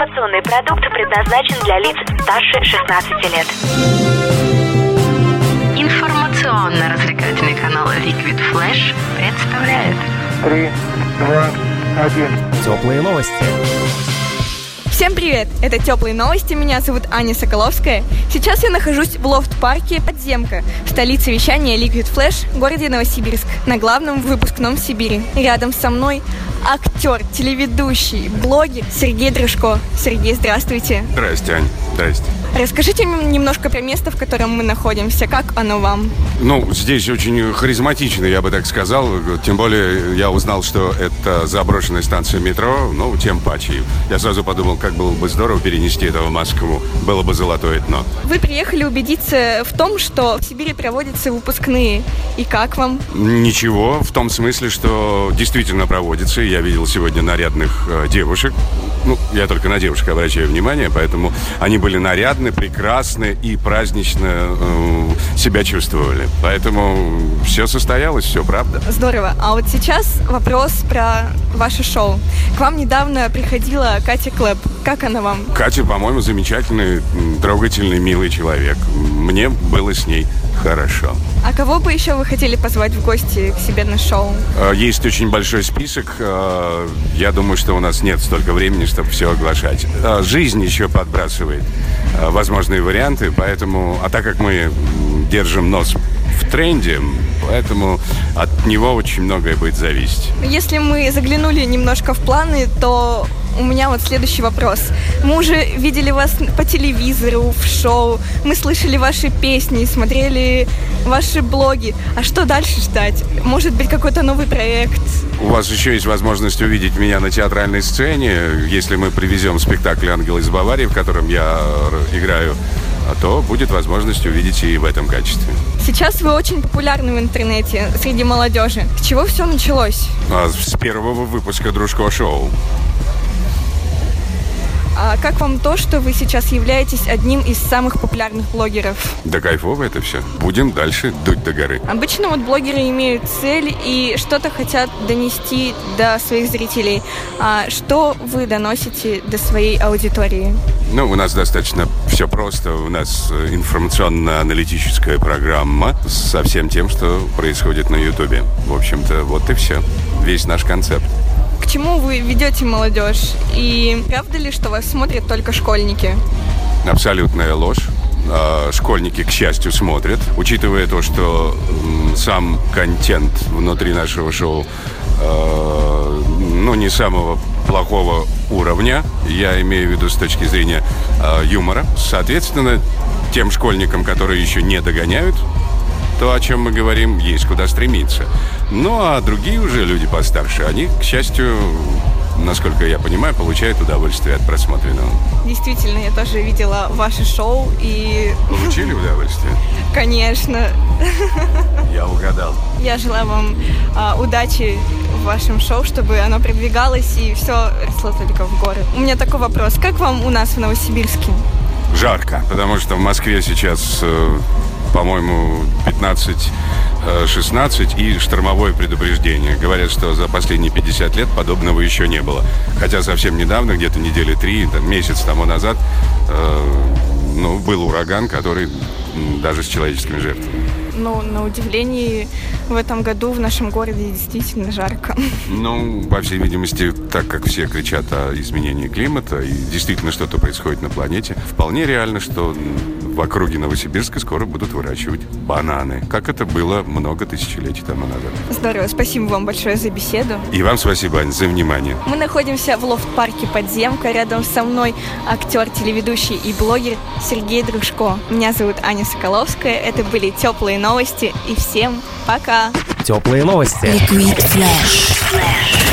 Информационный продукт предназначен для лиц старше 16 лет. Информационно-развлекательный канал Liquid Flash представляет Три, два, один. Теплые новости. Всем привет! Это Теплые новости, меня зовут Аня Соколовская. Сейчас я нахожусь в лофт-парке «Подземка», в столице вещания Liquid Flash, в городе Новосибирск, на главном выпускном Сибири. Рядом со мной актер, телеведущий, блогер Сергей Дрожко. Сергей, здравствуйте. Здрасте, Ань. Здрасте. Расскажите немножко про место, в котором мы находимся. Как оно вам? Ну, здесь очень харизматично, я бы так сказал. Тем более я узнал, что это заброшенная станция метро. Ну, тем паче. Я сразу подумал, как было бы здорово перенести это в Москву. Было бы золотое дно. Вы приехали убедиться в том, что в Сибири проводятся выпускные. И как вам? Ничего, в том смысле, что действительно проводится. Я видел сегодня нарядных э, девушек. Ну, я только на девушек обращаю внимание, поэтому они были нарядны, прекрасны и празднично э, себя чувствовали. Поэтому все состоялось, все правда. Здорово. А вот сейчас вопрос про ваше шоу. К вам недавно приходила Катя Клэп. Как она вам? Катя, по-моему, замечательный, трогательный, милый человек. Мне было с ней хорошо. А кого бы еще вы хотели позвать в гости к себе на шоу? Э, Есть очень большой список. Э, Я думаю, что у нас нет столько времени, чтобы все оглашать. Э, Жизнь еще подбрасывает возможные варианты, поэтому... А так как мы держим нос в тренде, поэтому от него очень многое будет зависеть. Если мы заглянули немножко в планы, то у меня вот следующий вопрос. Мы уже видели вас по телевизору, в шоу, мы слышали ваши песни, смотрели ваши блоги. А что дальше ждать? Может быть, какой-то новый проект? У вас еще есть возможность увидеть меня на театральной сцене, если мы привезем спектакль «Ангел из Баварии», в котором я играю, а то будет возможность увидеть и в этом качестве. Сейчас вы очень популярны в интернете среди молодежи. С чего все началось? А с первого выпуска «Дружко шоу». Как вам то, что вы сейчас являетесь одним из самых популярных блогеров? Да кайфово это все. Будем дальше дуть до горы. Обычно вот блогеры имеют цель и что-то хотят донести до своих зрителей. А что вы доносите до своей аудитории? Ну, у нас достаточно все просто. У нас э, информационно-аналитическая программа со всем тем, что происходит на Ютубе. В общем-то, вот и все. Весь наш концепт. К чему вы ведете молодежь? И правда ли, что вас смотрят только школьники? Абсолютная ложь. А, Школьники, к счастью, смотрят. Учитывая то, что сам контент внутри нашего шоу э, ну, не самого плохого уровня, я имею в виду с точки зрения э, юмора. Соответственно, тем школьникам, которые еще не догоняют, то, о чем мы говорим, есть куда стремиться. Ну, а другие уже люди постарше, они, к счастью, насколько я понимаю, получают удовольствие от просмотренного. Действительно, я тоже видела ваше шоу и, Получили удовольствие? конечно, Я угадал. я желаю вам а, удачи в вашем шоу, чтобы оно продвигалось и все росло только в горы. У меня такой вопрос. Как вам у нас в Новосибирске? Жарко, потому что в Москве сейчас, э, по-моему, 15-16 и штормовое предупреждение. Говорят, что за последние 50 лет подобного еще не было. Хотя совсем недавно, где-то недели три, там, месяц тому назад, э, ну, был ураган, который даже с человеческими жертвами. Ну, на удивление, в этом году в нашем городе действительно жарко. Ну, по всей видимости, так как все кричат о изменении климата и действительно что-то происходит на планете, вполне реально, что в округе Новосибирска скоро будут выращивать бананы, как это было много тысячелетий тому назад. Здорово, спасибо вам большое за беседу. И вам спасибо, Ань, за внимание. Мы находимся в лофт-парке «Подземка». Рядом со мной актер, телеведущий и блогер Сергей Дружко. Меня зовут Аня Соколовская. Это были теплые новости. И всем пока! Теплые новости. Liquid Flash.